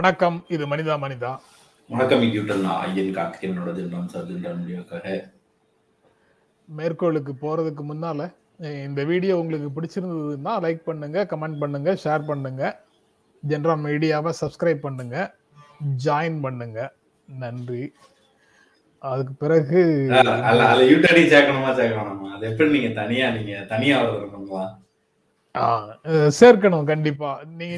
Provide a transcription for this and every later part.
வணக்கம். இது மனிதா மனிதா. வணக்கம் ஐயன் தினம் வீடியோக்காக மேற்கோளுக்கு போறதுக்கு முன்னால இந்த வீடியோ உங்களுக்கு பிடிச்சிருந்ததுன்னா லைக் பண்ணுங்க கமெண்ட் பண்ணுங்க ஷேர் பண்ணுங்க. ஜென்ரல் மீடியாவை சப்ஸ்கிரைப் பண்ணுங்க ஜாயின் பண்ணுங்க. நன்றி. அதுக்கு பிறகு யூட்டனையும் சேர்க்கணுமா சேர்க்கணுமா? அது எப்படி நீங்க தனியா நீங்க தனியா வரணுங்களா சேர்க்கணும் கண்டிப்பா. நீங்க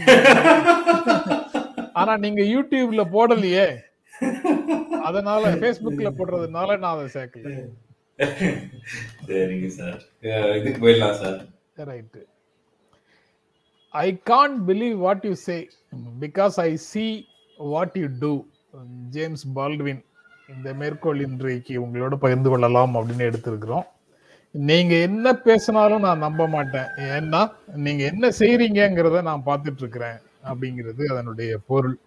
ஆனா நீங்க யூடியூப்ல போடலையே. அதனால ஃபேஸ்புக்ல போடுறதுனால நான் அதை சேர்க்கல. சரிங்க சார். இதுக்கு போயிடலாம் sir. Right. I can't believe what you say because I see what you do. James Baldwin இந்த மேற்கோள் இன்றைக்கு உங்களோட பகிர்ந்து கொள்ளலாம் அப்படின்னு எடுத்திருக்கிறோம். நீங்க என்ன பேசினாலும் நான் நம்ப மாட்டேன். ஏன்னா நீங்க என்ன செய்றீங்கங்கிறத நான் பார்த்துட்டு இருக்கிறேன். அப்படிங்கிறது அதனுடைய பொருள்.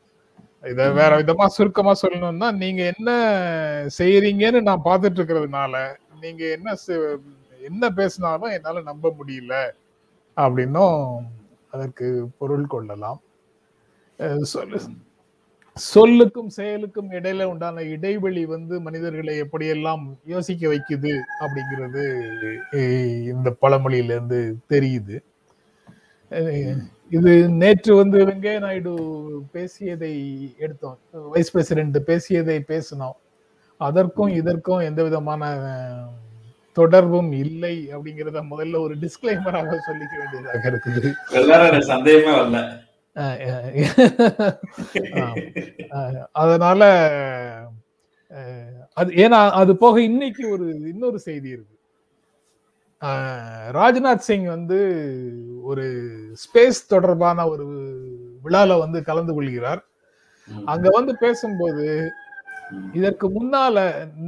இத வேற விதமா சுருக்கமா சொல்லணும்னா நீங்க என்ன செய்றீங்கன்னு நான் பார்த்துட்டு இருக்கிறதுனால நீங்க என்ன என்ன பேசினாலும் என்னால நம்ப முடியல அப்படின்னும் அதற்கு பொருள் கொள்ளலாம். சொல்லு. சொல்லுக்கும் செயலுக்கும் இடையில உண்டான இடைவெளி வந்து மனிதர்களை எப்படியெல்லாம் யோசிக்க வைக்குது அப்படிங்கிறது இந்த பழமொழியிலிருந்து தெரியுது. அஹ் இது நேற்று வந்து வெங்கைய நாயுடு பேசியதை எடுத்தோம். வைஸ் பிரசிடென்ட் பேசியதை பேசினோம். அதற்கும் இதற்கும் எந்த விதமான தொடர்பும் இல்லை அப்படிங்கிறத முதல்ல ஒரு டிஸ்கிளைமராக சொல்லிக்க வேண்டியதாக இருக்குது. சந்தேகமே வரல. அதனால அது ஏன்னா அது போக இன்னைக்கு ஒரு இன்னொரு செய்தி இருக்கு. ராஜ்நாத் சிங் வந்து ஒரு ஸ்பேஸ் தொடர்பான ஒரு விழால வந்து கலந்து கொள்கிறார். அங்க வந்து பேசும்போது இதற்கு முன்னால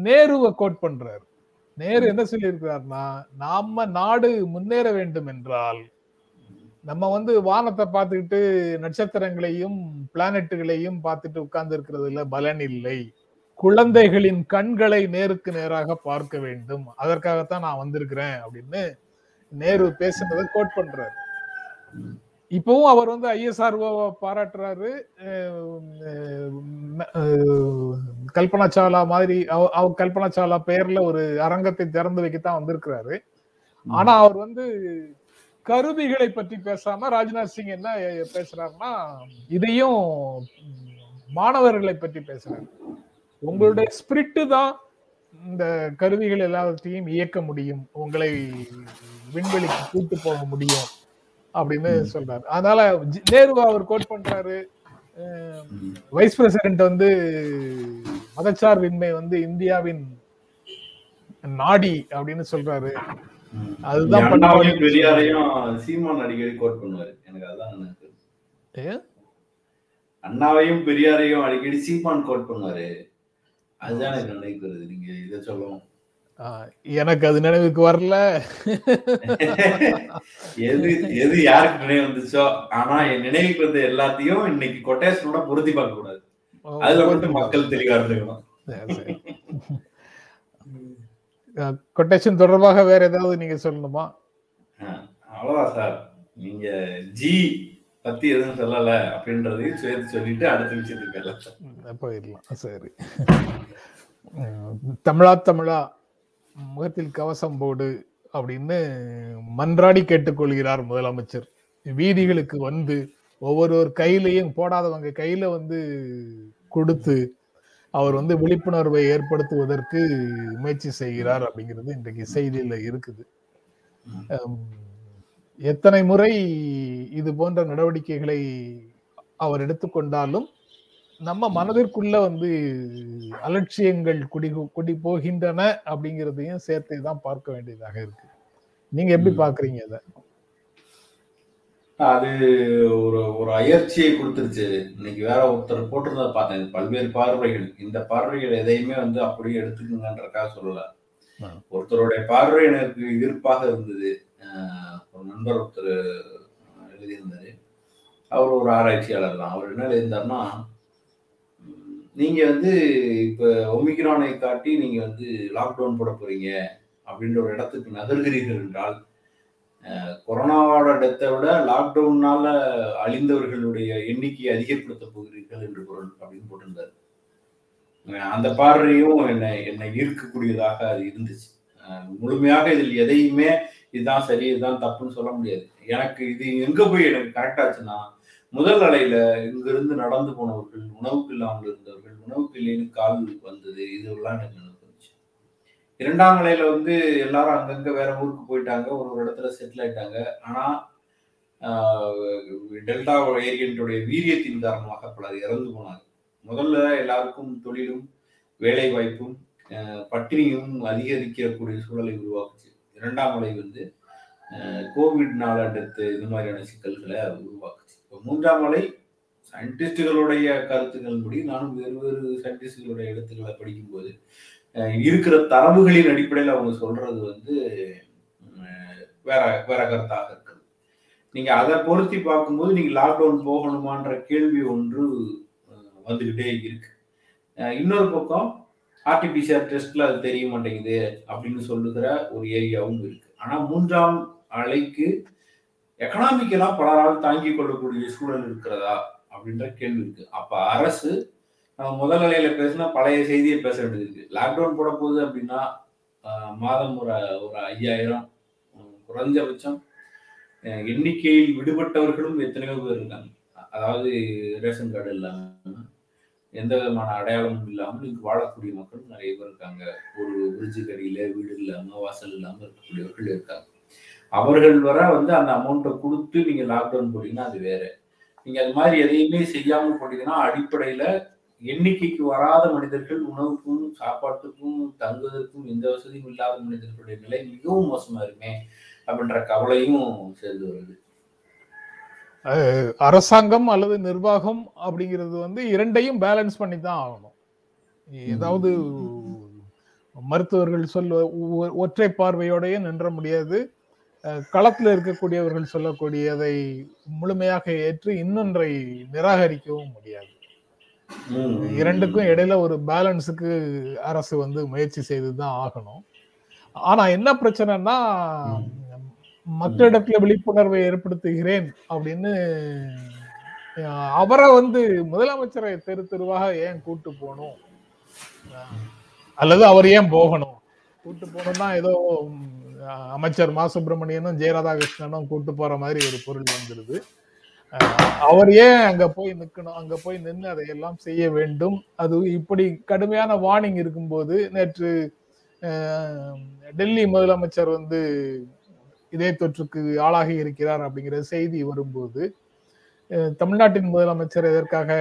நேருவை கோட் பண்றாரு. நேரு என்ன சொல்லியிருக்கிறார்னா நாம நாடு முன்னேற வேண்டும் என்றால் நம்ம வந்து வானத்தை பார்த்துக்கிட்டு நட்சத்திரங்களையும் பிளானட்டுகளையும் பார்த்துட்டு உட்கார்ந்து இருக்கிறதுல பலன் இல்லை. குழந்தைகளின் கண்களை நேருக்கு நேராக பார்க்க வேண்டும். அதற்காகத்தான் நான் வந்திருக்கிறேன் அப்படின்னு நேரு பேசுனதை கோட் பண்றாரு. இப்பவும் அவர் வந்து ஐஎஸ்ஆர்ஓ பாராட்டுறாரு. கல்பனா சாவ்லா மாதிரி அவ- அவ கல்பனா சாவ்லா பெயர்ல ஒரு அரங்கத்தை திறந்து வைக்கத்தான் வந்திருக்கிறாரு. ஆனா அவர் வந்து கருவிகளை பற்றி பேசாம ராஜ்நாத் சிங் என்ன பேசுறாருன்னா இதையும் மாணவர்களை பற்றி பேசுறாரு. உங்களுடைய ஸ்பிரிட்டு தான் இந்த கருவிகள் எல்லாத்தையும் இயக்க முடியும். உங்களை விண்வெளிக்கு கூட்டு போக முடியும் அப்படின்னு சொல்றாரு. அதனால நேருவை அவர் கோட் பண்றாரு. வைஸ் பிரசிடென்ட் வந்து மதச்சார்பின்மை வந்து இந்தியாவின் நாடி அப்படின்னு சொல்றாரு. அதுதான் சீமான் அடிக்கடி கோட் பண்ணுவாரு. எனக்கு அதான்? அண்ணாவையும் பெரியாரையும் அடிக்கடி சீமான் கோட் பண்ணுவாரு. அதுதான் நினைவுக்கு வருது நீங்க இதை சொல்லவும். எனக்கு அது நினைவுக்கு வரல. எது எது யாருக்கு நினைவு வந்துச்சோ ஆனா என் நினைவுக்கு வந்த எல்லாத்தையும் இன்னைக்கு கொட்டேஷனோட பொருத்தி பார்க்க கூடாது அதுல மட்டும் மக்கள் தெளிவா இருந்துக்கணும். கொட்டேஷன் தொடர்பாக வேற ஏதாவது நீங்க சொல்லணுமா? ஆஹ் அவ்வளவுதான் சார். நீங்க ஜி பத்தி எதுவும் சொல்லல அப்படின்றதையும் சேர்த்து சொல்லிட்டு அடுத்த விஷயத்துக்கு போயிடலாம். சார். போயிடலாம் தமிழா தமிழா முகத்தில் கவசம் போடு அப்படின்னு மன்றாடி கேட்டுக்கொள்கிறார் முதலமைச்சர். வீதிகளுக்கு வந்து ஒவ்வொருவர் கையிலையும் போடாதவங்க கையில வந்து கொடுத்து அவர் வந்து விழிப்புணர்வை ஏற்படுத்துவதற்கு முயற்சி செய்கிறார் அப்படிங்கிறது இன்றைக்கு செய்தியில இருக்குது. எத்தனை முறை இது போன்ற நடவடிக்கைகளை அவர் எடுத்துக்கொண்டாலும் நம்ம மனதிற்குள்ள வந்து அலட்சியங்கள் குடி குடி போகின்றன அப்படிங்கிறதையும் சேர்த்து தான் பார்க்க வேண்டியதாக இருக்கு. நீங்க எப்படி. பாக்குறீங்க இத? அது ஒரு ஒரு அயற்சியை கொடுத்துருச்சு. இன்னைக்கு வேற ஒருத்தர் போட்டிருந்ததை பார்த்தேன். பல்வேறு பார்வைகள். இந்த பார்வைகள் எதையுமே வந்து அப்படியே எடுத்துக்கங்கன்றக்காக சொல்லல. ஒருத்தருடைய பார்வை எனக்கு ஈர்ப்பாக இருந்தது. ஒரு நண்பர் ஒருத்தர் எழுதியிருந்தார் அவர் ஒரு ஆராய்ச்சியாளர் தான். அவர் என்ன எழுதியிருந்தார்னா நீங்கள் வந்து இப்போ ஒமிக்ரானை காட்டி நீங்கள் வந்து லாக்டவுன் போட போறீங்க அப்படின்ற ஒரு இடத்துக்கு நகர்கிறீர்கள் என்றால் கொரோனாவோட டெத்தை விட லாக்டவுனால் அழிந்தவர்களுடைய எண்ணிக்கையை அதிகப்படுத்த போகிறீர்கள் என்று பொருள் அப்படின்னு போட்டிருந்தாரு. அந்த பார்வையும் என்னை என்னை ஈர்க்கக்கூடியதாக அது இருந்துச்சு. முழுமையாக இதில் எதையுமே இதுதான் சரி இதுதான் தப்புன்னு சொல்ல முடியாது. எனக்கு இது எங்க போய் எனக்கு கரெக்ட் ஆச்சுன்னா முதல் அலையில இங்கிருந்து நடந்து போனவர்கள் உணவுக்கு இல்லாமல் இருந்தவர்கள் உணவுக்கு இல்லைன்னு கால் வந்தது இதெல்லாம் எனக்கு நினைவு வந்துச்சு. இரண்டாம் அலையில வந்து எல்லாரும் அங்கங்க வேற ஊருக்கு போயிட்டாங்க ஒரு ஒரு இடத்துல செட்டில் ஆயிட்டாங்க. ஆனா டெல்டா வேரியன்ட்டுடைய வீரியத்தின் காரணமாக பலர் இறந்து போனாங்க முதல்ல எல்லாருக்கும் தொழிலும் வேலை வாய்ப்பும் பட்டினியும் அதிகரிக்கக்கூடிய சூழலை உருவாக்குச்சு. இரண்டாம் அலை வந்து கோவிட் நாளாண்டத்து இது மாதிரியான சிக்கல்களை உருவாக்குச்சு இப்போ மூன்றாம் அலை சயின்டிஸ்டுகளுடைய கருத்துக்களின்படி நானும் வேறு வேறு சயின்டிஸ்டுகளுடைய எழுத்துக்களை படிக்கும்போது இருக்கிற தரவுகளின் அடிப்படையில் அவங்க சொல்றது வந்து வேற வேற கருத்தாக இருக்குது. நீங்க அதை பொருத்தி பார்க்கும்போது நீங்க லாக்டவுன் போகணுமான்ற கேள்வி ஒன்று வந்துகிட்டே இருக்கு. இன்னொரு பக்கம் ஆர்டிபிசிஆர் டெஸ்ட்ல அது தெரிய மாட்டேங்குது அப்படின்னு சொல்லுகிற ஒரு ஏரியாவும் இருக்கு. ஆனா மூன்றாம் அலைக்கு எக்கனாமிக்கலா பலரால் தாங்கிக் கொள்ளக்கூடிய சூழல் இருக்கிறதா அப்படின்ற கேள்வி இருக்கு. அப்ப அரசு நம்ம முதல் நிலையில பேசினா பழைய செய்தியை பேச வேண்டியது இருக்கு. லாக்டவுன் போட போகுது அப்படின்னா மாதம் ஒரு ஒரு ஐயாயிரம் குறைஞ்சபட்சம் எண்ணிக்கையில் விடுபட்டவர்களும் எத்தனையோ பேர் இருக்காங்க. அதாவது ரேஷன் கார்டு இல்லாம. எந்த விதமான அடையாளமும் இல்லாமல் இங்கு வாழக்கூடிய மக்கள் நிறைய பேர் இருக்காங்க. ஒரு விரிஜி வீடு இல்லாம வாசல் இல்லாம இருக்கக்கூடியவர்கள் இருக்காங்க. அவர்கள் வர வந்து அந்த அமௌண்ட்டை கொடுத்து நீங்க லாக்டவுன் போட்டீங்கன்னா அது வேற. நீங்க அது மாதிரி எதையுமே செய்யாம போட்டீங்கன்னா அடிப்படையில எண்ணிக்கைக்கு வராத மனிதர்கள் உணவுக்கும் சாப்பாட்டுக்கும் தங்குவதற்கும் எந்த வசதியும் இல்லாத மனிதர்களுடைய நிலை மிகவும் மோசமா இருக்குமே அப்படின்ற கவலையும் சேர்ந்து வருது. அரசாங்கம் அல்லது நிர்வாகம் அப்படிங்கிறது வந்து இரண்டையும் பேலன்ஸ் பண்ணி தான் ஆகணும். ஏதாவது மருத்துவர்கள் சொல்ல ஒற்றை பார்வையோடயே நின்ற முடியாது. களத்தில் இருக்கக்கூடியவர்கள் சொல்லக்கூடியதை முழுமையாக ஏற்று இன்னொன்றை நிராகரிக்கவும் முடியாது. இரண்டுக்கும் இடையில ஒரு பேலன்ஸுக்கு அரசு வந்து முயற்சி செய்து தான் ஆகணும். ஆனா என்ன பிரச்சனைன்னா மக்களிடத்துல விழிப்புணர்வை ஏற்படுத்துகிறேன் அப்படின்னு அவரை வந்து முதலமைச்சரை தெரு தெருவாக ஏன் கூட்டு போகணும்? அல்லது அவர் ஏன் போகணும்? கூட்டு போகணும்னா ஏதோ அமைச்சர் மா. சுப்பிரமணியனும் ஜெயராதாகிருஷ்ணனும் கூட்டு போற மாதிரி ஒரு பொருள் வந்துருது. அவர் ஏன் அங்க போய் நிக்கணும்? அங்க போய் நின்று அதையெல்லாம் செய்ய வேண்டும்? அது இப்படி கடுமையான வார்னிங் இருக்கும்போது நேற்று டெல்லி முதலமைச்சர் வந்து இதே தொற்றுக்கு ஆளாகி இருக்கிறார் அப்படிங்கிற செய்தி வரும்போது தமிழ்நாட்டின் முதலமைச்சர் எதற்காக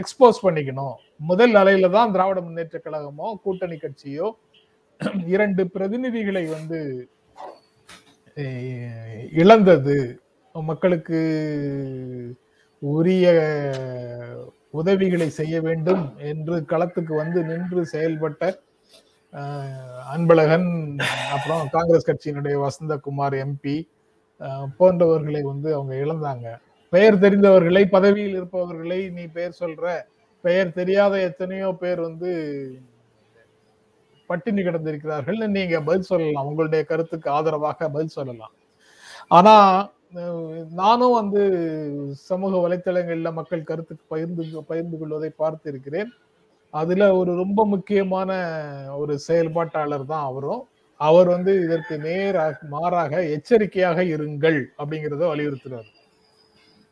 எக்ஸ்போஸ் பண்ணிக்கணும்? முதல் அலையில தான் திராவிட முன்னேற்ற கழகமோ கூட்டணி கட்சியோ இரண்டு பிரதிநிதிகளை வந்து இழந்தது. மக்களுக்கு உரிய உதவிகளை செய்ய வேண்டும் என்று களத்துக்கு வந்து நின்று செயல்பட்ட அன்பழகன் அப்புறம் காங்கிரஸ் கட்சியினுடைய வசந்தகுமார் எம்பி போன்றவர்களை வந்து அவங்க இழந்தாங்க. பெயர் தெரிந்தவர்களை பதவியில் இருப்பவர்களை நீ பெயர் சொல்ற பெயர் தெரியாத எத்தனையோ பேர் வந்து பட்டினி கிடந்திருக்கிறார்கள். நீங்க பதில் சொல்லலாம். உங்களுடைய கருத்துக்கு ஆதரவாக பதில் சொல்லலாம். ஆனா நானும் வந்து சமூக வலைத்தளங்களில் மக்கள் கருத்துக்கு பகிர்ந்து பகிர்ந்து கொள்வதை பார்த்திருக்கிறேன். அதுல ஒரு ரொம்ப முக்கியமான ஒரு செயல்பாட்டாளர் தான் அவரும். அவர் வந்து இதற்கு நேராக மாறாக எச்சரிக்கையாக இருங்கள் அப்படிங்கிறத வலியுறுத்துறாரு.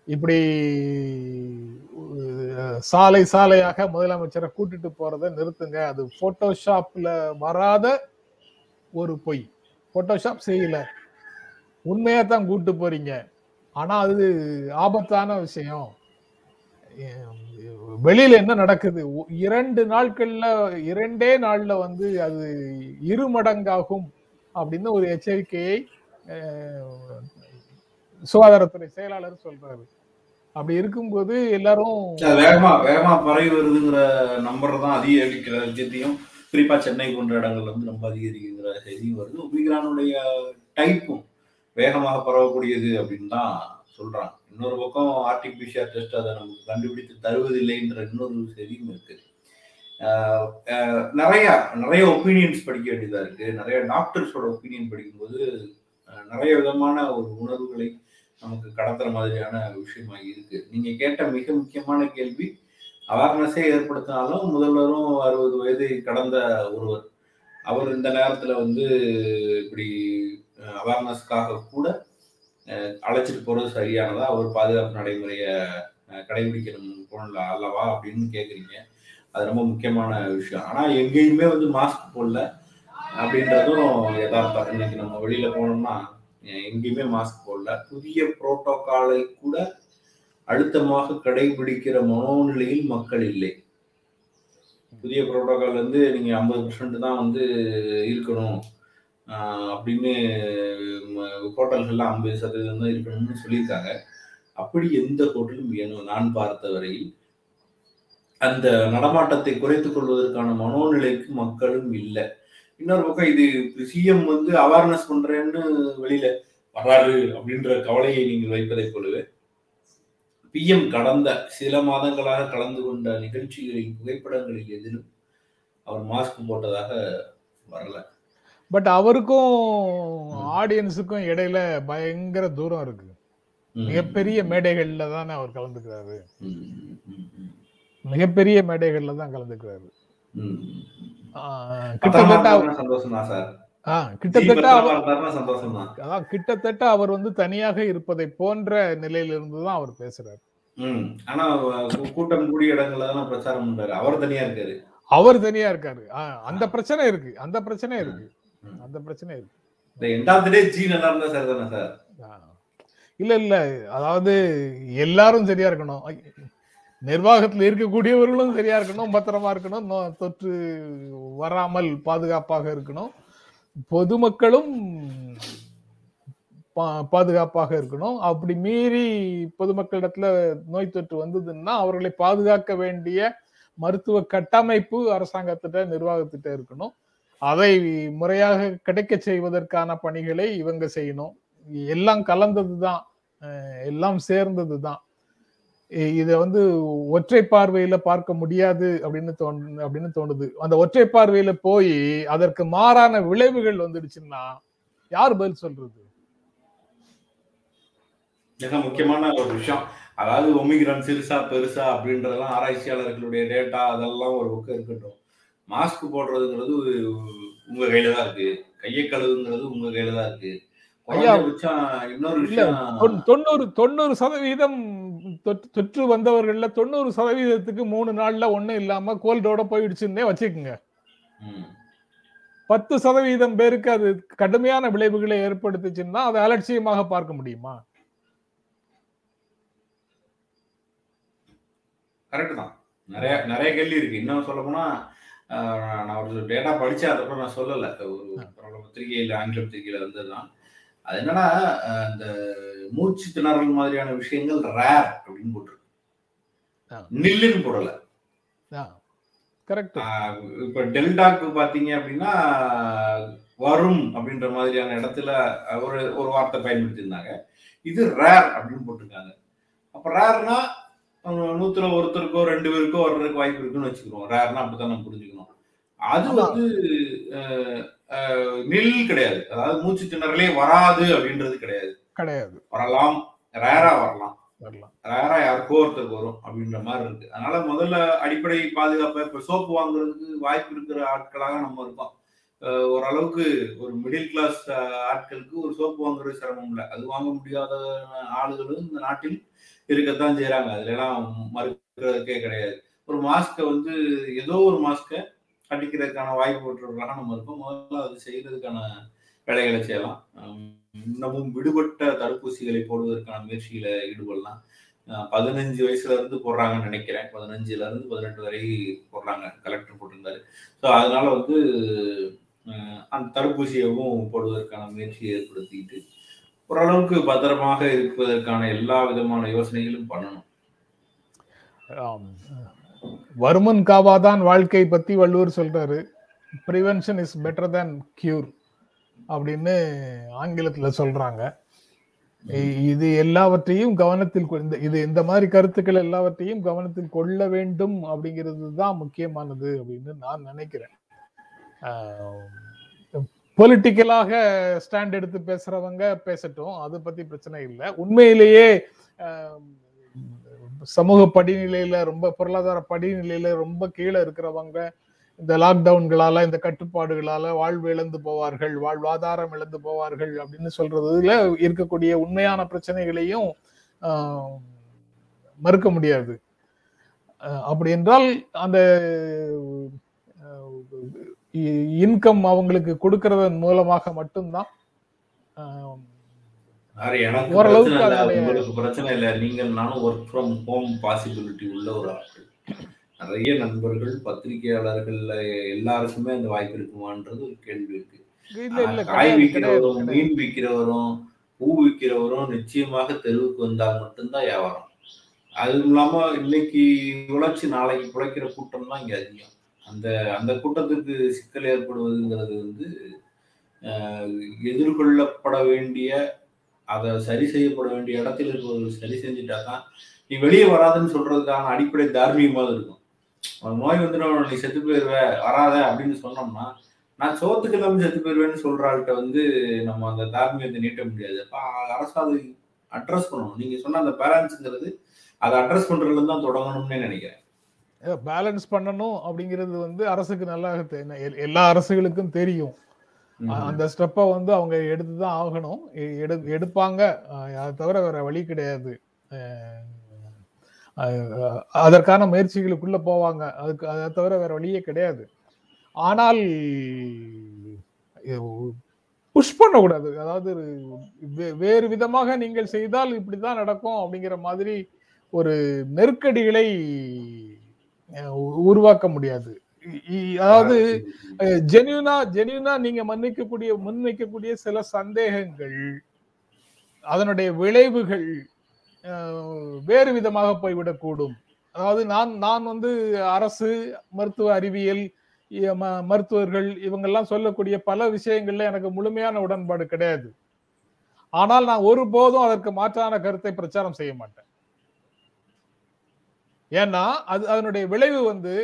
இப்படி சாலை சாலையாக முதலமைச்சரை கூட்டிட்டு போறதை நிறுத்துங்க. அது போட்டோஷாப்ல வராத ஒரு பொய். போட்டோஷாப் செய்யல. உண்மையா தான் கூட்டு போறீங்க. ஆனா அது ஆபத்தான விஷயம். வெளியில என்ன நடக்குது? ஒ- இரண்டு நாட்கள்ல இரண்டே நாள்ல வந்து அது இரு மடங்காகும் அப்படின்னு ஒரு எச்சரிக்கையை சுகாதாரத்துறை செயலாளர் சொல்றாரு. அப்படி இருக்கும்போது எல்லாரும் வேகமா வேகமா பரவி வருதுங்கிற நம்பர் தான் அதிகரிக்கிற விஷயத்தையும் குறிப்பா சென்னை போன்ற இடங்கள்ல வந்து ரொம்ப அதிகரிக்கிற செய்தியும் வருது. ஒமிக்ரானுடைய டைப்பும் வேகமாக பரவக்கூடியது அப்படின்னு தான் சொல்றாங்க. இன்னொரு பக்கம் ஆர்டிபிஷியல் டெஸ்ட் அதை நமக்கு கண்டுபிடித்து தருவதில்லைன்ற இன்னொரு செய்தியும் இருக்கு. நிறைய நிறைய ஒப்பீனியன்ஸ் படிக்க வேண்டியதா இருக்கு. நிறைய டாக்டர்ஸோட ஒப்பீனியன் படிக்கும்போது நிறைய விதமான ஒரு உணர்வுகளை நமக்கு கடத்துற மாதிரியான விஷயமா இருக்கு. நீங்க கேட்ட மிக முக்கியமான கேள்வி அவேர்னஸே ஏற்படுத்தினாலும் முதல்வரும் அறுபது வயது கடந்த ஒருவர். அவர் இந்த நேரத்துல வந்து இப்படி அவேர்னஸ்க்காக கூட அழைச்சிட்டு போறது சரியானதா? அவர் பாதுகாப்பு நடைமுறையை கடைபிடிக்கணும் போனல அல்லவா அப்படின்னு கேக்குறீங்க. அது ரொம்ப முக்கியமான விஷயம். ஆனா எங்கேயுமே வந்து மாஸ்க் போடல அப்படின்றதும் யதார்த்தம். இன்னைக்கு நம்ம வெளியில போனோம்னா எங்கேயுமே மாஸ்க் போடல. புதிய புரோட்டோகாலை கூட அழுத்தமாக கடைபிடிக்கிற மனோநிலையில் மக்கள் இல்லை. புதிய புரோட்டோகால் வந்து நீங்க ஐம்பது பர்சன்ட் தான் வந்து இருக்கணும். அப்படின்னு ஹோட்டல்கள்லாம் ஐம்பது சதவீதம் தான் இருக்கணும்னு சொல்லியிருக்காங்க. அப்படி எந்த ஹோட்டலும் வேணும் நான் பார்த்த வரையில் அந்த நடமாட்டத்தை குறைத்துக் கொள்வதற்கான மனோநிலைக்கு மக்களும் இல்லை. இன்னொரு பக்கம் இது சிஎம் வந்து அவேர்னஸ் பண்றேன்னு வெளியில வராரு அப்படின்ற கவலையை நீங்கள் வைப்பதை போலவே பிஎம் கடந்த சில மாதங்களாக கலந்து கொண்ட நிகழ்ச்சிகளின் புகைப்படங்களில் எதிலும் அவர் மாஸ்க் போட்டதாக வரல. பட் அவருக்கும். ஆடியன்ஸுக்கும் இடையில பயங்கர தூரம் இருக்கு. மிகப்பெரிய மேடைகள்ல தானே அவர் கலந்துக்கிறாரு. மிகப்பெரிய மேடைகள்ல தான் கலந்துக்கிறாரு கிட்டத்தட்ட அவர்- இருந்தாருன்னா சந்தோஷம் தான் சார் ஆஹ் கிட்டத்தட்ட அவர் இருந்தாருன்னா சந்தோஷம் தான் அதான் கிட்டத்தட்ட அவர் வந்து தனியாக இருப்பதை போன்ற நிலையிலிருந்து தான் அவர் பேசுறாரு. ஆனா கூட்டம் கூடிய இடங்கள்ல தான் பிரச்சாரம் பண்றாரு அவர் தனியா இருக்காரு அவர் தனியா இருக்காரு ஆஹ் அந்த பிரச்சனை இருக்கு அந்த பிரச்சனை இருக்கு. அந்த பிரச்சனை இருக்கு. இல்ல இல்ல. அதாவது எல்லாரும் சரியா இருக்கணும். நிர்வாகத்தில் இருக்கக்கூடியவர்களும் சரியா இருக்கணும் பத்திரமா இருக்கணும் தொற்று வராமல் பாதுகாப்பாக இருக்கணும். பொதுமக்களும் பாதுகாப்பாக இருக்கணும். அப்படி மீறி பொதுமக்களிடத்துல நோய் தொற்று வந்ததுன்னா அவர்களை பாதுகாக்க வேண்டிய மருத்துவ கட்டமைப்பு அரசாங்கத்திட்ட நிர்வாகத்திட்ட இருக்கணும். அதை முறையாக கிடைக்க செய்வதற்கான பணிகளை இவங்க செய்யணும். எல்லாம் கலந்தது தான் எல்லாம் சேர்ந்தது தான் இதை வந்து ஒற்றை பார்வையில பார்க்க முடியாது அப்படின்னு தோணு அப்படின்னு தோணுது. அந்த ஒற்றை பார்வையில போய் அதற்கு மாறான விளைவுகள் வந்துடுச்சுன்னா யார் பதில் சொல்றது? மிக முக்கியமான ஒரு விஷயம். அதாவது ஒமிக்ரான் சிறுசா பெருசா அப்படின்றதெல்லாம் ஆராய்ச்சியாளர்களுடைய டேட்டா அதெல்லாம் ஒரு புக்கு இருக்கட்டும். மாஸ்க் போடுறதுங்கிறது உங்க கையில தான் இருக்கு. கையை கழுவுங்கிறது உங்க கையில தான் இருக்கு. தொண்ணூறு தொண்ணூறு சதவீதம் தொற்று- வந்தவர்கள்ல தொண்ணூறு சதவீதத்துக்கு மூணு நாள்ல ஒண்ணும் இல்லாம கோல்டோட போயிடுச்சுன்னே வச்சுக்கோங்க. பத்து சதவீதம் பேருக்கு அது கடுமையான விளைவுகளை ஏற்படுத்துச்சுன்னா அதை அலட்சியமாக பார்க்க முடியுமா? கரெக்ட் தான். நிறைய நிறைய கேள்வி இருக்கு. இன்னும் சொல்ல போனா நான் ஒரு டேட்டா படிச்சேன் அதை கூட நான் சொல்லல. ஒரு பிரபல பத்திரிகையில் ஆங்கில பத்திரிகையில வந்ததுதான். அது என்னன்னா இந்த மூச்சு திணறல் மாதிரியான விஷயங்கள் ரேர் அப்படின்னு போட்டிருக்கு. நில்லுன்னு போடல. கரெக்ட் இப்ப டெல்டாக்கு பாத்தீங்க அப்படின்னா வரும் அப்படின்ற மாதிரியான இடத்துல ஒரு ஒரு வார்த்தை பயன்படுத்தியிருந்தாங்க. இது ரேர் அப்படின்னு போட்டிருக்காங்க. அப்ப ரேர்னா நூத்துல ஒருத்தருக்கோ ரெண்டு பேருக்கோ வர்றதுக்கு வாய்ப்பு இருக்குன்னு வச்சுக்கிறோம். ரேர்னா அப்படித்தான் நம்ம புரிஞ்சுக்கணும். அது. வந்து நில் கிடையாது. அதாவது மூச்சு திணறலே வராது அப்படின்றது கிடையாது. கிடையாது. வரலாம். ரேரா வரலாம். வரலாம். ரேரா யாருக்கோ ஒருத்தருக்கு வரும் அப்படின்ற மாதிரி இருக்கு. அதனால முதல்ல அடிப்படை பாதுகாப்பு இப்ப சோப்பு வாங்குறதுக்கு வாய்ப்பு இருக்கிற ஆட்களாக நம்ம இருக்கோம் ஓரளவுக்கு ஒரு மிடில் கிளாஸ் ஆட்களுக்கு ஒரு சோப்பு வாங்குறது சிரமம் இல்லை. அது வாங்க முடியாத ஆளுகளும் இந்த நாட்டில் இருக்கத்தான் செய்யறாங்க அதுல எல்லாம் மறுக்கிறதுக்கே கிடையாது. ஒரு மாஸ்கை வந்து ஏதோ ஒரு மாஸ்கை அடிக்கிறதுக்கான வாய்ப்பு பெற்றவர்களாக நம்ம இருக்கோம். முதல்ல அது செய்யறதுக்கான வேலைகளை செய்யலாம். இன்னமும் விடுபட்ட தடுப்பூசிகளை போடுவதற்கான முயற்சியில ஈடுபடலாம். பதினஞ்சு வயசுல இருந்து போடுறாங்கன்னு நினைக்கிறேன். பதினஞ்சுல இருந்து பதினெட்டு வரை போடுறாங்க. கலெக்டர் போட்டிருந்தாரு. ஸோ அதனால வந்து அந்த தடுப்பூசியவும் போடுவதற்கான முயற்சியை ஏற்படுத்திட்டு ஓரளவுக்கு பத்திரமாக இருப்பதற்கான எல்லா விதமான யோசனைகளும் பண்ணணும். வருமுன் காவாதான் வாழ்க்கை பத்தி வள்ளுவர் சொல்றாரு. Prevention is better than cure அப்படின்னு ஆங்கிலத்துல சொல்றாங்க. இது எல்லாவற்றையும் கவனத்தில் இந்த- இது இந்த மாதிரி கருத்துக்கள் எல்லாவற்றையும் கவனத்தில் கொள்ள வேண்டும் அப்படிங்கிறது தான் முக்கியமானது அப்படின்னு நான் நினைக்கிறேன். பொலிட்டிக்கலாக ஸ்டாண்ட் எடுத்து பேசுறவங்க பேசட்டும் அதை பத்தி பிரச்சனை இல்லை. உண்மையிலேயே சமூக படிநிலையில ரொம்ப பொருளாதார படிநிலையில ரொம்ப கீழே இருக்கிறவங்க இந்த லாக்டவுன்களால இந்த கட்டுப்பாடுகளால வாழ்வு இழந்து போவார்கள் வாழ்வாதாரம் இழந்து போவார்கள் அப்படின்னு சொல்றதுல இருக்கக்கூடிய உண்மையான பிரச்சனைகளையும் மறுக்க முடியாது. அப்படி என்றால் அந்த இன்கம் அவங்களுக்கு கொடுக்கறதன் மூலமாக மட்டும்தான் உங்களுக்கு பிரச்சனை இல்ல. நீங்கள் நானும் ஒர்க் ஃப்ரம் ஹோம் பாசிபிலிட்டி உள்ள ஒரு ஆட்கள். நிறைய நண்பர்கள் பத்திரிகையாளர்கள்ல எல்லாருக்குமே அந்த வாய்ப்பு இருக்குமான்றது ஒரு கேள்வி இருக்கு. காய் விற்கிறவரும். மீன் விற்கிறவரும் பூ விற்கிறவரும் நிச்சயமாக தெருவுக்கு வந்தால் மட்டும்தான் வியாபாரம். அதுவும் இல்லாம இன்னைக்கு உழைச்சி நாளைக்கு பிழைக்கிற கூட்டம் தான் இங்க அதிகம். அந்த அந்த கூட்டத்துக்கு சிக்கல் ஏற்படுவதுங்கிறது வந்து எதிர்கொள்ளப்பட வேண்டிய அதை சரி செய்யப்பட வேண்டிய இடத்துல இருக்கிறவர்கள் சரி செஞ்சுட்டா தான் நீ வெளியே வராதுன்னு சொல்றதுக்கான அடிப்படை தார்மீகமாக இருக்கும். உனக்கு நோய் வந்துடும் நீ செத்து போயிருவ வராத அப்படின்னு சொன்னோம்னா நான் சோத்துக்கு செத்து போயிருவேன்னு சொல்றாள்கிட்ட வந்து நம்ம அந்த தார்மீகத்தை நீட்ட முடியாது. அப்ப அரசு அட்ரஸ் பண்ணணும். நீங்க சொன்ன அந்த பேரண்ட்ஸுங்கிறது அதை அட்ரஸ் பண்றதுல தான் தொடங்கணும்னு நினைக்கிறேன். பேலன்ஸ் பண்ணணும் அப்படிங்கிறது வந்து அரசுக்கு நல்லா எல்லா அரசுகளுக்கும் தெரியும். அந்த ஸ்டெப்பை வந்து அவங்க எடுத்து தான் ஆகணும் எடு எடுப்பாங்க. அதை தவிர வேற வழி கிடையாது. அதற்கான முயற்சிகளுக்குள்ள போவாங்க. அதுக்கு அதை தவிர வேற வழியே கிடையாது. ஆனால் புஷ் பண்ணக்கூடாது. அதாவது வேறு விதமாக நீங்கள் செய்தால் இப்படிதான் நடக்கும் அப்படிங்கிற மாதிரி ஒரு நெருக்கடிகளை உருவாக்க முடியாது. அதாவது ஜெனியூனா ஜெனியூனா நீங்க மன்னிக்கக்கூடிய முன்வைக்கக்கூடிய சில சந்தேகங்கள் அதனுடைய விளைவுகள் வேறு விதமாக போய்விடக்கூடும் அதாவது நான் நான் வந்து அரசு மருத்துவ அறிவியல் மருத்துவர்கள் இவங்கெல்லாம் சொல்லக்கூடிய பல விஷயங்கள்ல எனக்கு முழுமையான உடன்பாடு கிடையாது. ஆனால் நான் ஒருபோதும் அதற்கு மாற்றான கருத்தை பிரச்சாரம் செய்ய மாட்டேன். ஏன்னா அது அதனுடைய விளைவு வந்து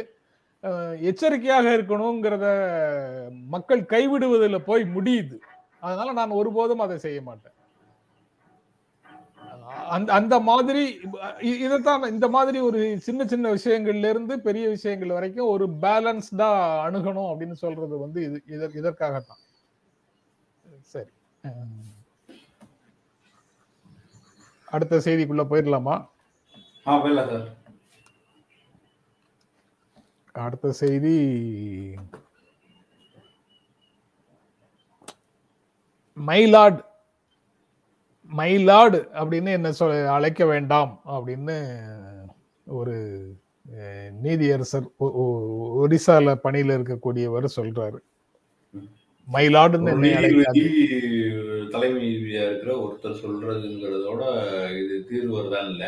எச்சரிக்கையாக இருக்கணுங்கிறத மக்கள் கைவிடுவதில் போய் முடியுது. அதனால நான் ஒருபோதும் அதை செய்ய மாட்டேன். அந்த அந்த மாதிரி இதைத்தான் இந்த மாதிரி ஒரு சின்ன சின்ன விஷயங்கள்ல இருந்து பெரிய விஷயங்கள் வரைக்கும் ஒரு பேலன்ஸ்டா அணுகணும் அப்படின்னு சொல்றது வந்து இது இதற்- இதற்காகத்தான். சரி. அடுத்த செய்திக்குள்ள போயிடலாமா? ஆ போயிடலாம் சார். அடுத்த செய்தி. மைலாட் மைலாடு அப்படின்னு என்ன சொல் அழைக்க வேண்டாம் அப்படின்னு ஒரு நீதியரசர் ஒரிசால பணியில இருக்கக்கூடியவர் சொல்றாரு. மயிலாடுன்னு தலைமை இருக்கிற ஒருத்தர் சொல்றதுங்கிறதோட இது தீர்வு வருதான் இல்ல.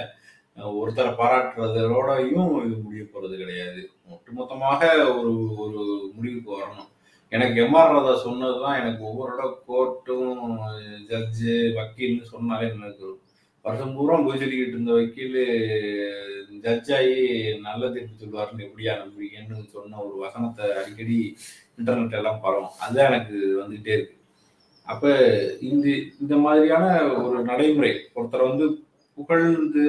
ஒருத்தரை பாராட்டுறதோடயும் இது முடிய போறது கிடையாது. ஒட்டுமொத்தமாக ஒரு ஒரு முடிவுக்கு வரணும். எனக்கு எம்ஆர் ராதா சொன்னதுதான் எனக்கு ஒவ்வொரு இடம் கோர்ட்டும் ஜட்ஜு வக்கீல்னு சொன்னாலே எனக்கு வருஷம் பூரா போய் சொல்லிக்கிட்டு இருந்த வக்கீல் ஜட்ஜ் ஆகி நல்ல தீர்ப்பு சொல்வாருன்னு எப்படியா நம்புறீங்கன்னு சொன்ன ஒரு வசனத்தை அடிக்கடி இன்டர்நெட் எல்லாம் பரவும். அதுதான் எனக்கு வந்துகிட்டே இருக்கு. அப்போ இந்த இந்த மாதிரியான ஒரு நடைமுறை ஒருத்தர் வந்து புகழ்ந்து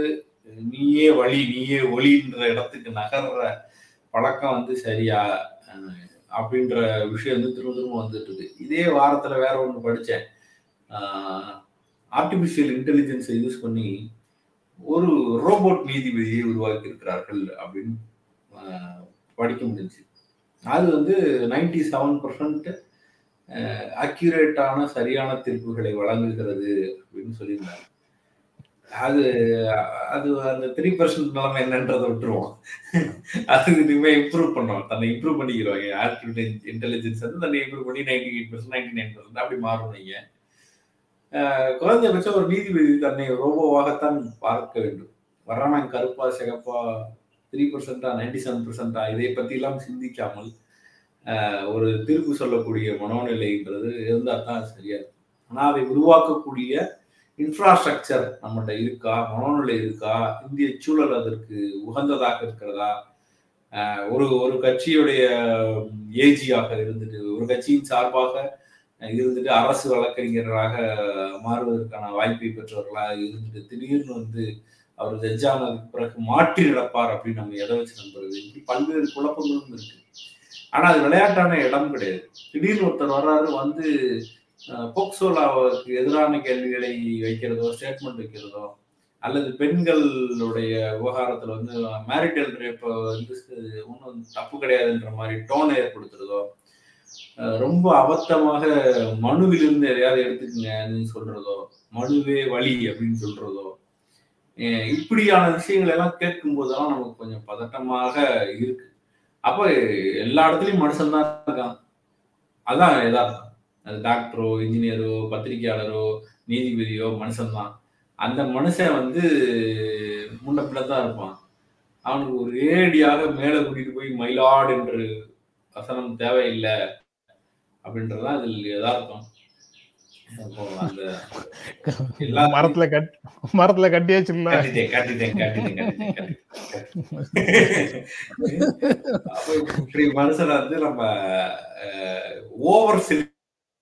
நீயே வழி நீயே ஒளின்ற இடத்துக்கு நகர்ற பழக்கம் வந்து சரியா அப்படின்ற விஷயம் வந்து திரும்ப திரும்ப வந்துட்டு இருக்கு இதே வாரத்துல வேற ஒன்று படித்தேன் ஆர்டிபிஷியல் இன்டெலிஜென்ஸை யூஸ் பண்ணி ஒரு ரோபோட் நீதிபதியை உருவாக்கி இருக்கிறார்கள் அப்படின்னு படிக்க முடிஞ்சு அது வந்து நைன்டி செவன் பர்சன்ட் அக்யூரேட்டான சரியான தீர்ப்புகளை வழங்குகிறது அப்படின்னு சொல்லியிருந்தாங்க. அது அது அந்த த்ரீ பர்சன்ட் நிலைமை என்னன்றதை விட்டுருவோம். அது இனிமே இம்ப்ரூவ் பண்ணுவோம். தன்னை இம்ப்ரூவ் பண்ணிக்கிறாங்க ஆர்டிஃபிஷியல் இன்டெலிஜென்ஸ் வந்து தன்னை இம்ப்ரூவ் பண்ணி ninety eight percent ninety nine percent அப்படி மாறும் நீங்க. குறைந்தபட்சம் குறைஞ்சபட்சம் ஒரு நீதிபதி தன்னை ரோபோவாகத்தான் பார்க்க வேண்டும். வர்றானாங்க கருப்பா சிகப்பா த்ரீ பர்சன்டா நைன்டி செவன் பர்சன்டா இதை பத்தி எல்லாம் சிந்திக்காமல் ஒரு தீர்ப்பு சொல்லக்கூடிய மனோநிலைன்றது இருந்தால் தான் சரியா இருக்கும். ஆனால் அதை உருவாக்கக்கூடிய இன்ஃப்ராஸ்ட்ரக்சர் நம்மகிட்ட இருக்கா? மனோநிலை இருக்கா? இந்திய சூழல் அதற்கு உகந்ததாக இருக்கிறதா? ஒரு ஒரு கட்சியுடைய ஏஜியாக இருந்துட்டு ஒரு கட்சியின் சார்பாக இருந்துட்டு அரசு வழக்கறிஞராக மாறுவதற்கான வாய்ப்பை பெற்றவர்களாக இருந்துட்டு திடீர்னு வந்து அவர் ஜட்ஜ் பிறகு மாற்றி நடப்பார் அப்படின்னு நம்ம எதை வச்சு நம்புறது? இப்படி பல்வேறு குழப்பங்களும் இருக்கு. ஆனா அது விளையாட்டான இடம் கிடையாது. திடீர்னு ஒருத்தர் வர்றாரு வந்து போக்சோலாவுக்கு எதிரான கேள்விகளை வைக்கிறதோ ஸ்டேட்மெண்ட் வைக்கிறதோ அல்லது பெண்களுடைய விவகாரத்தில் வந்து மேரிட்டல் ரேப்பை வந்து ஒன்றும் தப்பு கிடையாதுன்ற மாதிரி டோனை ஏற்படுத்துறதோ ரொம்ப அபத்தமாக மனுவிலிருந்து எதையாவது எடுத்துக்கங்கன்னு சொல்றதோ மனுவே வழி அப்படின்னு சொல்றதோ இப்படியான விஷயங்கள் எல்லாம் கேட்கும் போதெல்லாம் நமக்கு கொஞ்சம் பதட்டமாக இருக்கு. அப்ப எல்லா இடத்துலயும் மனுஷன் தான் இருக்கான். அதான் எதார்த்தம் அது டாக்டரோ இன்ஜினியரோ பத்திரிகையாளரோ நீதிபதியோ மனுஷன் தான் அந்த மனுஷன் வந்து முன்ன தான் இருப்பான். அவனுக்கு ஒரு ஏடியாக மேலே கூட்டிட்டு போய் மயிலாடு என்று வசனம் தேவையில்லை அப்படின்றதுதான் அதில் யதார்த்தம். அந்த மரத்துல கட் மரத்துல கட்டி வச்சுல மனுஷனை வந்து நம்ம ஓவர்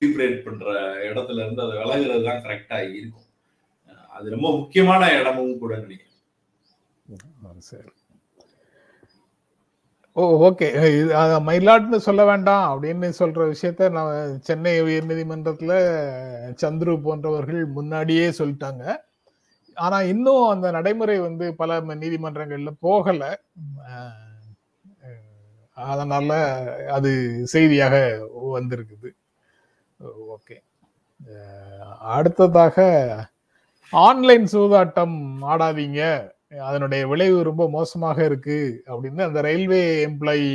ரீப்ரேட் பண்ற இடத்துல இருந்து அதை விலகிறது தான் கரெக்டா இருக்கும். அது ரொம்ப முக்கியமான இடமும் கூட நினைக்கிறேன். சரி. ஓ ஓகே மயிலாட்னு சொல்ல வேண்டாம் அப்படின்னு சொல்ற விஷயத்த நான் சென்னை உயர் நீதிமன்றத்துல சந்துரு போன்றவர்கள் முன்னாடியே சொல்லிட்டாங்க. ஆனா இன்னும் அந்த நடைமுறை வந்து பல நீதிமன்றங்கள்ல போகல. அதனால அது செய்தியாக வந்திருக்குது. ஓகே. அடுத்ததாக ஆன்லைன் சூதாட்டம் ஆடாதீங்க. அதனுடைய விளைவு ரொம்ப மோசமாக இருக்கு அப்படின்னு அந்த ரயில்வே எம்ப்ளாயி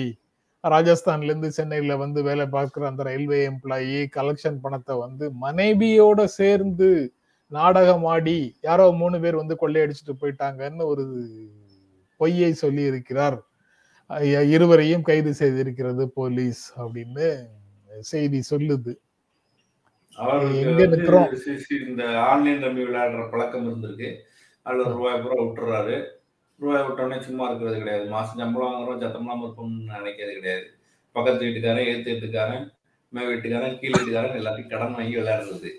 ராஜஸ்தான்ல இருந்து சென்னையில வந்து வேலை பார்க்குற அந்த ரயில்வே எம்ப்ளாயி கலெக்ஷன் பணத்தை வந்து மனைவியோட சேர்ந்து நாடகம் ஆடி யாரோ மூணு பேர் வந்து கொள்ளையடிச்சிட்டு போயிட்டாங்கன்னு ஒரு பொய்யை சொல்லி இருக்கிறார் இருவரையும் கைது செய்திருக்கிறது போலீஸ் அப்படின்னு செய்தி சொல்லுது. இந்த ஆன்லைன் ரம்மி விளையாடுற பழக்கம் இருந்திருக்கு. அதுல ரூபாய் பூரா விட்டுறாரு. ரூபாய் விட்டோடனே சும்மா இருக்கிறது கிடையாது. மாசம் சம்பளம் வாங்குறோம் சத்தம்லாம் இருப்போம்னு நினைக்கிறது கிடையாது. பக்கத்து வீட்டுக்காரன் ஏத்து வீட்டுக்காரன் மே வீட்டுக்காரன் கீழ் வீட்டுக்காரன் எல்லாத்தையும் கடன் வாங்கி விளையாடுறது.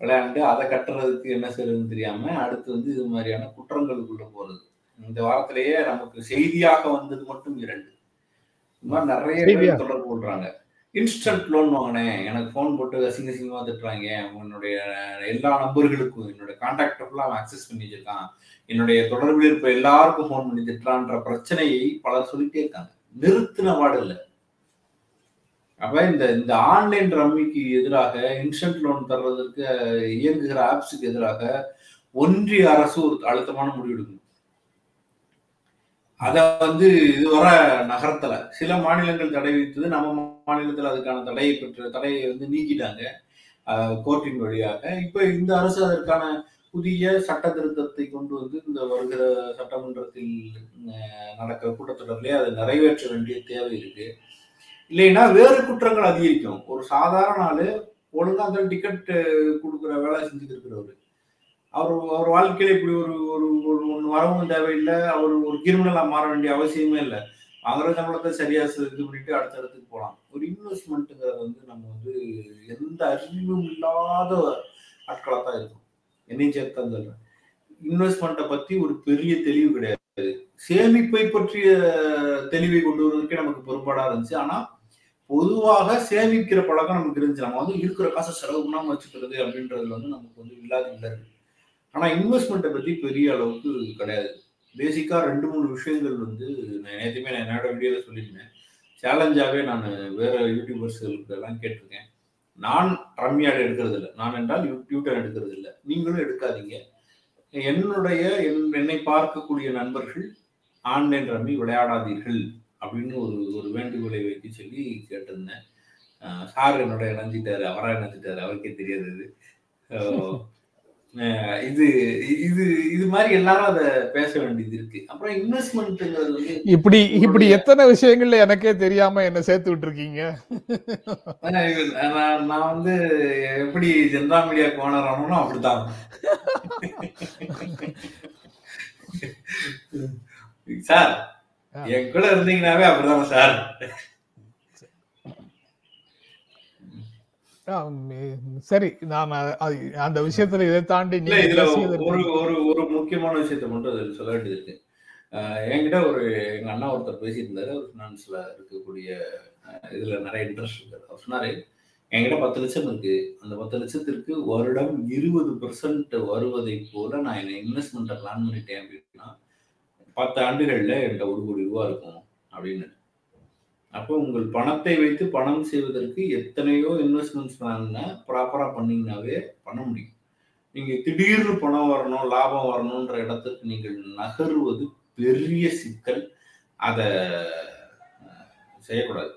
விளையாண்டு அதை கட்டுறதுக்கு என்ன செய்யறதுன்னு தெரியாம அடுத்து வந்து இது மாதிரியான குற்றங்களுக்குள்ள போறது. இந்த வாரத்திலேயே நமக்கு செய்தியாக வந்தது மட்டும் இரண்டு. இந்த மாதிரி நிறைய தொடர்பு கொள்றாங்க. இன்ஸ்டன்ட் லோன் வாங்கினேன். எனக்கு ஃபோன் போட்டு அசிங்க அசிங்கமாக திட்டுறாங்க. உன்னுடைய எல்லா நம்பர்களுக்கும் என்னுடைய கான்டாக்ட் ஃபுல்லாக அவன் அக்சஸ் பண்ணி வச்சிருக்கான் என்னுடைய தொடர்பில் இருப்ப எல்லாருக்கும் ஃபோன் பண்ணி திட்டுறான்ற பிரச்சனையை பலர் சொல்லிட்டே இருக்காங்க. நிறுத்தின பாடு இல்லை. அப்ப இந்த இந்த ஆன்லைன் ரம்மிக்கு எதிராக இன்ஸ்டன்ட் லோன் தர்றதற்கு இயங்குகிற ஆப்ஸுக்கு எதிராக ஒன்றிய அரசு ஒரு அழுத்தமான முடிவு எடுக்கணும் அதை வந்து இதுவரை நகரத்துல. சில மாநிலங்கள் தடை விதித்தது நம்ம மாநிலத்தில் அதுக்கான தடையை பெற்ற தடையை வந்து நீக்கிட்டாங்க கோர்ட்டின் வழியாக. இப்போ இந்த அரசு அதற்கான புதிய சட்ட திருத்தத்தை கொண்டு வந்து இந்த வருகிற சட்டமன்றத்தில் நடக்கிற கூட்டத்தொடரிலே அதை நிறைவேற்ற வேண்டிய தேவை இருக்கு. இல்லைன்னா வேறு குற்றங்கள் அதிகரிக்கும். ஒரு சாதாரண ஆளு ஒழுங்கா அந்த டிக்கெட் கொடுக்குற வேலை செஞ்சுட்டு இருக்கிறவரு. அவர் அவர் வாழ்க்கையில இப்படி ஒரு ஒரு ஒரு ஒன்று வரவும் தேவையில்லை. அவர் ஒரு கிரிமினலாக மாற வேண்டிய அவசியமே இல்லை. வாங்குற சம்பளத்தை சரியா இது பண்ணிட்டு அடுத்த இடத்துக்கு போகலாம். ஒரு இன்வெஸ்ட்மெண்ட்டுங்கிறது வந்து நம்ம வந்து எந்த அறிவும் இல்லாத ஆட்களாக தான் இருக்கும் என்னையும் சேர்த்து தான் சொல்றேன். இன்வெஸ்ட்மெண்ட்டை பத்தி ஒரு பெரிய தெளிவு கிடையாது. சேமிப்பை பற்றிய தெளிவை கொண்டு வருவதற்கே நமக்கு பொறுப்பாடாக இருந்துச்சு. ஆனா பொதுவாக சேமிக்கிற பழக்கம் நமக்கு இருந்துச்சு. நம்ம வந்து இருக்கிற காசை செலவு பண்ணாம வச்சுக்கிறது அப்படின்றதுல வந்து நமக்கு வந்து இல்லாத இல்லை ஆனா இன்வெஸ்ட்மெண்ட்டை பத்தி பெரிய அளவுக்கு கிடையாது. பேசிக்கா ரெண்டு மூணு விஷயங்கள் வந்து நான் நேற்றுமே நான் என்னோட வீடியோல சொல்லியிருந்தேன். சேலஞ்சாகவே நான் வேற யூடியூபர்ஸ்களுக்கு எல்லாம் கேட்டிருக்கேன். நான் ரம்யாடு எடுக்கிறது இல்லை நான் என்றால் யூடியூட்டர் எடுக்கிறது இல்லை நீங்களும் எடுக்காதீங்க. என்னுடைய என்னை பார்க்கக்கூடிய நண்பர்கள் ஆன்லைன் ரம்மி விளையாடாதீர்கள் அப்படின்னு ஒரு ஒரு வேண்டுகோளை வைத்து சொல்லி கேட்டிருந்தேன். சார் என்னோட இணைஞ்சிட்டாரு. அவரா இணைஞ்சிட்டாரு. அவருக்கே தெரியாது இது இது இது மாதிரி எல்லாரும் அத பேச வேண்டியது இருக்கு. அப்புறம் இன்வெஸ்ட்மெண்ட்ங்கிறது வந்து இப்படி இப்படி எத்தனை விஷயங்கள்ல எனக்கே தெரியாம என்ன சேர்த்து விட்டுருக்கீங்க? நான் வந்து எப்படி ஜென்ரா மீடியா கோனர் ஆனோம் அப்படித்தான். சார் என் கூட இருந்தீங்கன்னாவே அப்படிதான் சார் ஆம், எ- சரி நான் அந்த விஷயத்துல இதை தாண்டி இதுல ஒரு ஒரு ஒரு முக்கியமான விஷயத்த மட்டும் அதில் சொல்ல வேண்டியது இருக்கு என்கிட்ட ஒரு எங்க அண்ணா ஒருத்தர் பேசியிருந்தாரு. அவர் ஃபினான்ஸ்ல இருக்கக்கூடிய இதுல நிறைய இன்ட்ரெஸ்ட் இருக்காரு. அவர் சொன்னாரு என்கிட்ட பத்து லட்சம் இருக்கு. அந்த பத்து லட்சத்திற்கு வருடம் இருபது பெர்சன்ட் வருவதை போல நான் என்ன இன்வெஸ்ட்மெண்ட்டை பிளான் பண்ணிட்டேன் அப்படின்னா பத்து ஆண்டுகள்ல என்கிட்ட ஒரு கோடி ரூபா இருக்கும். அப்படின்னு. அப்போ உங்கள் பணத்தை வைத்து பணம் செய்வதற்கு எத்தனையோ இன்வெஸ்ட்மெண்ட்ஸ் பிளான் ப்ராப்பராக பண்ணிங்கனாவே பண்ண முடியும். நீங்கள் திடீர்னு பணம் வரணும் லாபம் வரணுன்ற இடத்துக்கு நீங்கள் நகர்வது பெரிய சிக்கல். அதை செய்யக்கூடாது.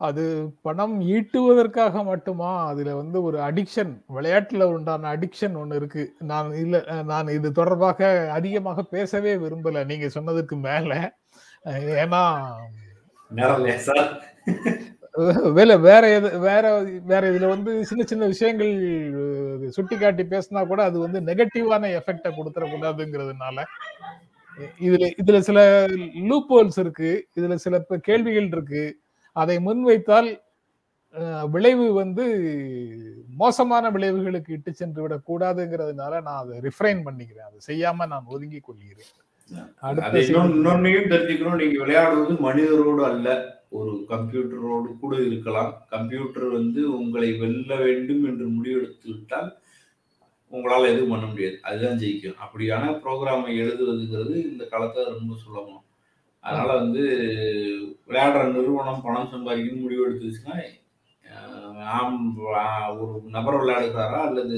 அது பணம் ஈட்டுவதற்காக மட்டுமா? அதுல வந்து ஒரு அடிக்ஷன் விளையாட்டுல உண்டான அடிக்ஷன் ஒண்ணு இருக்கு. நான் இல்ல நான் இது தொடர்பாக அதிகமாக பேசவே விரும்பல. நீங்க சொன்னதுக்கு மேல. ஏன்னா வேலை வேற எது வேற வேற இதுல வந்து சின்ன சின்ன விஷயங்கள் சுட்டி காட்டி பேசினா கூட அது வந்து நெகட்டிவான எஃபெக்டை கொடுத்துடக்கூடாதுங்கிறதுனால. இதுல இதுல சில லூப் ஹோல்ஸ் இருக்கு இதுல சில கேள்விகள் இருக்கு. அதை முன்வைத்தால் விளைவு வந்து மோசமான விளைவுகளுக்கு இட்டு சென்று விடக் கூடாதுங்கிறதுனால நான் அதை ரிஃப்ரைன் பண்ணிக்கிறேன். அதை செய்யாம நான் ஒதுங்கி கொள்கிறேன். இன்னொன்னையும் தெரிஞ்சுக்கணும். நீங்க விளையாடுவது மனிதரோடு அல்ல ஒரு கம்ப்யூட்டரோடு கூட இருக்கலாம். கம்ப்யூட்டர் வந்து உங்களை வெல்ல வேண்டும் என்று முடிவெடுத்து விட்டால் உங்களால எதுவும் பண்ண முடியாது. அதுதான் ஜெயிக்கும். அப்படியான ப்ரோக்ராமை எழுதுவதுங்கிறது இந்த காலத்துல ரொம்ப சுலபம். அதனால வந்து விளையாடுற நிறுவனம் பணம் சம்பாதிக்கணும்னு முடிவு எடுத்துச்சுன்னா ஆம், ஒரு நபர் விளையாடுகிறாரா அல்லது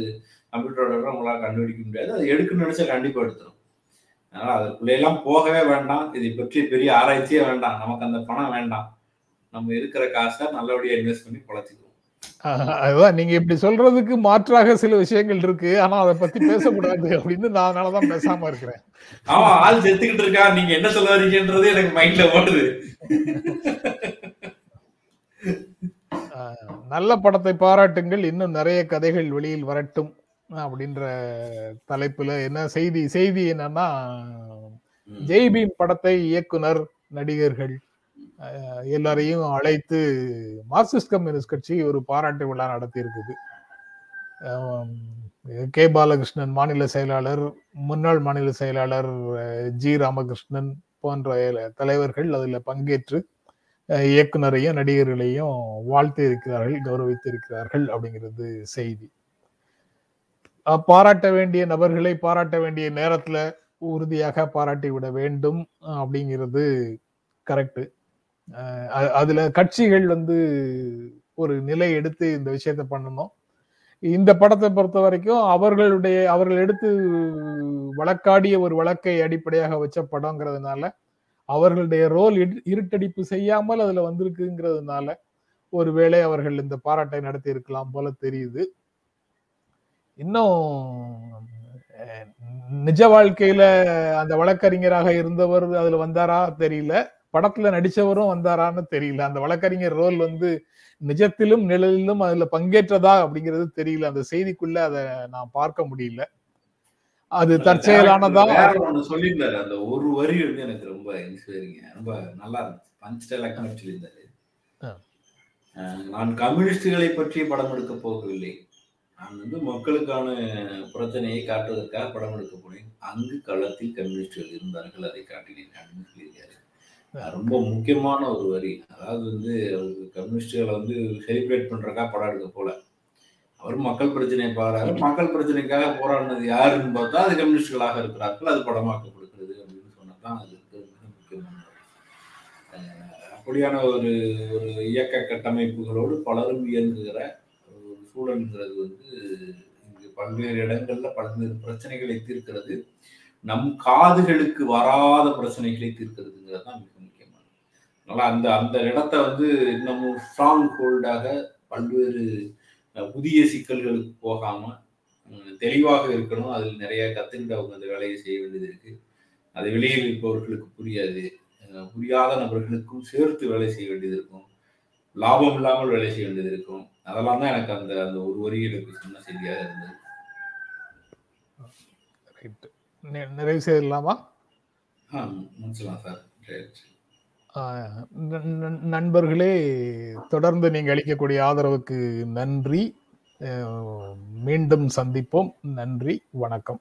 கம்ப்யூட்டர் விளையாடுறா உங்களால கண்டுபிடிக்க முடியாது. அது எடுக்கணும்னு நினைச்சா கண்டிப்பா எடுத்துரும். அதனால அதுக்குள்ள எல்லாம் போகவே வேண்டாம். இதை பற்றி பெரிய ஆராய்ச்சியே வேண்டாம். நமக்கு அந்த பணம் வேண்டாம். நம்ம இருக்கிற காசை நல்லபடியா இன்வெஸ்ட் பண்ணி பொழைச்சிக்குவோம். அஹ் அதுதான். நீங்க இப்படி சொல்றதுக்கு மாற்றாக சில விஷயங்கள் இருக்கு. ஆனா அதை பத்தி பேசக்கூடாது அப்படின்னு நான் அதனாலதான் பேசாம இருக்கிறேன். ஆமா ஆள் செத்துக்கிட்டு இருக்கா? நீங்க என்ன சொல்ல வரீங்கன்றது எனக்கு மைண்ட்ல ஓடுது. நல்ல படத்தை பாராட்டுங்கள். இன்னும் நிறைய கதைகள் வெளியில் வரட்டும். அப்படின்ற தலைப்புல என்ன செய்தி செய்தி என்னன்னா ம். ஜெய் பீம் படத்தை இயக்குனர் நடிகர்கள் எல்லாரையும் அழைத்து மார்க்சிஸ்ட் கம்யூனிஸ்ட் கட்சி ஒரு பாராட்டு விழா நடத்தி இருக்குது கே பாலகிருஷ்ணன் மாநில செயலாளர் முன்னாள் மாநில செயலாளர் ஜி ராமகிருஷ்ணன் போன்ற தலைவர்கள் அதில் பங்கேற்று இயக்குனரையும் நடிகர்களையும் வாழ்த்து இருக்கிறார்கள் கௌரவித்து இருக்கிறார்கள் அப்படிங்கிறது செய்தி பாராட்ட வேண்டிய நபர்களை பாராட்ட வேண்டிய நேரத்துல உறுதியாக பாராட்டி விட வேண்டும் அப்படிங்கிறது கரெக்டு அதுல கட்சிகள் வந்து ஒரு நிலை எடுத்து இந்த விஷயத்த பண்ணணும். இந்த படத்தை பொறுத்த வரைக்கும் அவர்களுடைய அவர்கள் எடுத்து வழக்காடிய ஒரு வழக்கை அடிப்படையாக வச்ச படங்கிறதுனால அவர்களுடைய ரோல் இருட்டடிப்பு செய்யாமல் அதுல வந்திருக்குங்கிறதுனால ஒருவேளை அவர்கள் இந்த பாராட்டை நடத்தி இருக்கலாம் போல தெரியுது. இன்னும் நிஜ வாழ்க்கையில அந்த வழக்கறிஞராக இருந்தவர் அதுல வந்தாரா தெரியல. படத்துல நடிச்சவரும் வந்தாரான்னு தெரியல. அந்த வழக்கறிஞர் ரோல் வந்து நிஜத்திலும் நிழலிலும் அதுல பங்கேற்றதா அப்படிங்கிறது தெரியல. அந்த செய்திக்குள்ள அதை நான் பார்க்க முடியல. அது தற்செயலானதா? சொல்லியிருந்தாரு. அந்த ஒரு வரி வந்து எனக்கு ரொம்ப இன்ஸ்பைரிங்க ரொம்ப நல்லா இருந்துச்சு. பஞ்ச் சொல்லியிருந்தாரு நான் கம்யூனிஸ்டுகளை பற்றி படம் எடுக்க போகவில்லை. நான் வந்து மக்களுக்கான பிரச்சனையை காட்டுவதற்காக படம் எடுக்க போனேன் அங்கு களத்தில் கம்யூனிஸ்டுகள் இருந்தார்கள் அதை காட்டினேன். அப்படின்னு சொல்லியிருக்காரு? ரொம்ப முக்கியமான ஒரு வரி. அதாவது வந்து கம்யூனிஸ்டுகளை வந்து செலிப்ரேட் பண்றதுக்காக படம் எடுக்க போல. அவர் மக்கள் பிரச்சனையை பாராரு. மக்கள் பிரச்சனைக்காக போராடினது யாருன்னு பார்த்தா அது கம்யூனிஸ்டுகளாக இருக்கிறார்கள். அது படமாக்கப்படுகிறது அப்படின்னு சொன்னதான் அது மிக முக்கியமான அப்படியான ஒரு ஒரு இயக்க கட்டமைப்புகளோடு பலரும் இயங்குகிற சூழல்ங்கிறது வந்து இங்கு பல்வேறு இடங்கள்ல பல்வேறு பிரச்சனைகளை தீர்க்கிறது. நம் காதுகளுக்கு வராத பிரச்சனைகளை தீர்க்கிறதுங்கிறது தான் மிக முக்கியமானது. அதனால அந்த அந்த இடத்த வந்து இன்னமும் ஸ்ட்ராங் ஹோல்டாக பல்வேறு புதிய சிக்கல்களுக்கு போகாம தெளிவாக இருக்கணும். அதில் நிறைய கத்துக்கிட்டு அவங்க அந்த வேலையை செய்ய வேண்டியது இருக்கு. அது வெளியில் இருப்பவர்களுக்கு புரியாது. புரியாத நபர்களுக்கும் சேர்த்து வேலை செய்ய வேண்டியது இருக்கும். லாபம் இல்லாமல் வேலை செய்ய வேண்டியது இருக்கும். அதெல்லாம் தான் எனக்கு அந்த அந்த ஒரு வரி எனக்கு சொன்ன செய்தியாக இருந்தது. நிறைவு செய்யலாமா முடிச்சலாம் சார். நண்பர்களே தொடர்ந்து நீங்க அளிக்கக்கூடிய ஆதரவுக்கு நன்றி. மீண்டும் சந்திப்போம். நன்றி. வணக்கம்.